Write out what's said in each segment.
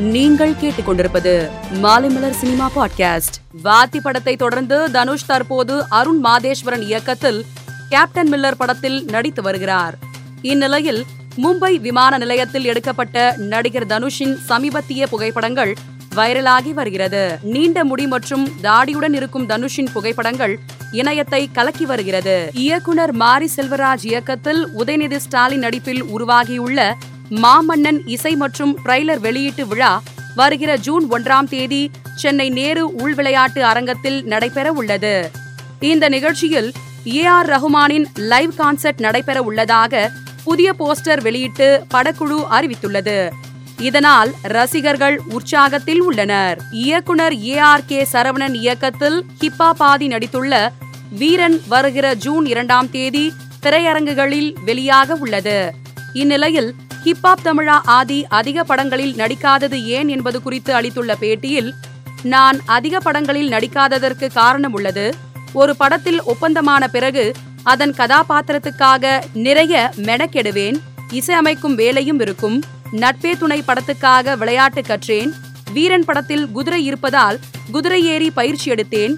நீங்கள் கேட்டுக்கொண்டிருப்பது Maalaimalar cinema podcast. வாத்தி படத்தை தொடர்ந்து தனுஷ் தற்போது அருண் மாதேஸ்வரன் இயக்கத்தில் கேப்டன் மில்லர் படத்தில் நடித்து வருகிறார். இந்நிலையில் மும்பை விமான நிலையத்தில் எடுக்கப்பட்ட நடிகர் தனுஷின் சமீபத்திய புகைப்படங்கள் வைரலாகி வருகிறது. நீண்ட முடி மற்றும் தாடியுடன் இருக்கும் தனுஷின் புகைப்படங்கள் இணையத்தை கலக்கி வருகிறது. இயக்குனர் மாரி செல்வராஜ் இயக்கத்தில் உதயநிதி ஸ்டாலின் நடிப்பில் உருவாகியுள்ள மாமன்னன் இசை மற்றும் ட்ரைலர் வெளியீட்டு விழா வருகிற ஜூன் ஒன்றாம் தேதி சென்னை நேரு உள் விளையாட்டு அரங்கத்தில் நடைபெற உள்ளது. இந்த நிகழ்ச்சியில் ஏ ஆர் ரஹ்மானின் லைவ் கான்சர்ட் நடைபெற உள்ளதாக புதிய போஸ்டர் வெளியிட்டு படக்குழு அறிவித்துள்ளது. இதனால் ரசிகர்கள் உற்சாகத்தில் உள்ளனர். இயக்குனர் ஏ ஆர் கே சரவணன் இயக்கத்தில் ஹிப்பா பாதி நடித்துள்ள வீரன் வருகிற ஜூன் இரண்டாம் தேதி திரையரங்குகளில் வெளியாக உள்ளது. இந்நிலையில் ஹிப்ஹாப் தமிழா ஆதி அதிக படங்களில் நடிக்காதது ஏன் என்பது குறித்து அளித்துள்ள பேட்டியில் நான் அதிக படங்களில் நடிக்காததற்கு காரணம் உள்ளது. ஒரு படத்தில் ஒப்பந்தமான பிறகு அதன் கதாபாத்திரத்துக்காக நிறைய மெனக்கெடுவேன் இசையமைக்கும் வேலையும் இருக்கும் நட்பே துணை படத்துக்காக விளையாட்டு கற்றேன் வீரன் படத்தில் குதிரை இருப்பதால் குதிரை ஏறி பயிற்சி எடுத்தேன்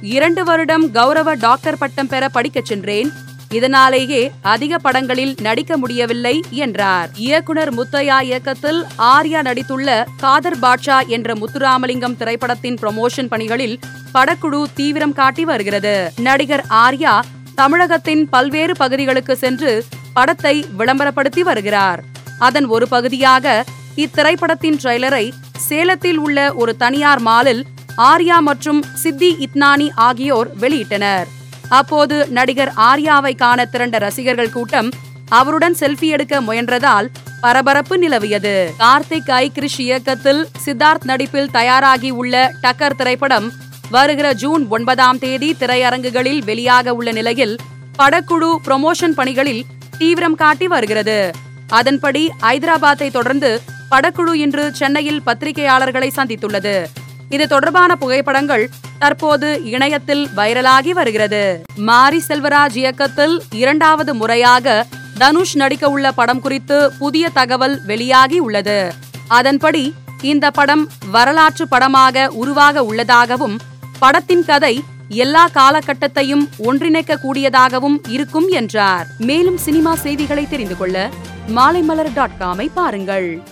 இரண்டு வருடம் கௌரவ டாக்டர் பட்டம் பெற படிக்கச் சென்றேன் இதனாலேயே அதிக படங்களில் நடிக்க முடியவில்லை என்றார். இயக்குனர் முத்தையா இயக்கத்தில் ஆர்யா நடித்துள்ள காதர் பாட்ஷா என்ற முத்துராமலிங்கம் திரைப்படத்தின் ப்ரமோஷன் பணிகளில் படக்குழு தீவிரம் காட்டி வருகிறது. நடிகர் ஆர்யா தமிழகத்தின் பல்வேறு பகுதிகளுக்கு சென்று படத்தை விளம்பரப்படுத்தி வருகிறார். அதன் ஒரு பகுதியாக இத்திரைப்படத்தின் ட்ரெய்லரை சேலத்தில் உள்ள ஒரு தனியார் மாலில் ஆர்யா மற்றும் சித்தி இத்னானி ஆகியோர் வெளியிட்டனர். அப்போது நடிகர் ஆர்யாவை காண திரண்ட ரசிகர்கள் கூட்டம் அவருடன் செல்ஃபி எடுக்க முயன்றதால் பரபரப்பு நிலவியது. கார்த்திக் ஐ கிரிஷ் இயக்கத்தில் சித்தார்த் நடிப்பில் தயாராகி உள்ள டக்கர் திரைப்படம் வருகிற ஜூன் ஒன்பதாம் தேதி திரையரங்குகளில் வெளியாக உள்ள நிலையில் படக்குழு ப்ரொமோஷன் பணிகளில் தீவிரம் காட்டி வருகிறது. அதன்படி ஐதராபாத்தை தொடர்ந்து படக்குழு இன்று சென்னையில் பத்திரிகையாளர்களை சந்தித்துள்ளது. இது தொடர்பான புகைப்படங்கள் தற்போது இணையத்தில் வைரலாகி வருகிறது. மாரி செல்வராஜ் இயக்கத்தில் இரண்டாவது முறையாக தனுஷ் நடிக்க உள்ள படம் குறித்து புதிய தகவல் வெளியாகி உள்ளது. அதன்படி இந்த படம் வரலாற்று படமாக உருவாக உள்ளதாகவும் படத்தின் கதை எல்லா காலகட்டத்தையும் ஒன்றிணைக்க கூடியதாகவும் இருக்கும் என்றார். மேலும் சினிமா செய்திகளை தெரிந்து கொள்ள மாலைமலர் டாட் காமை பாருங்கள்.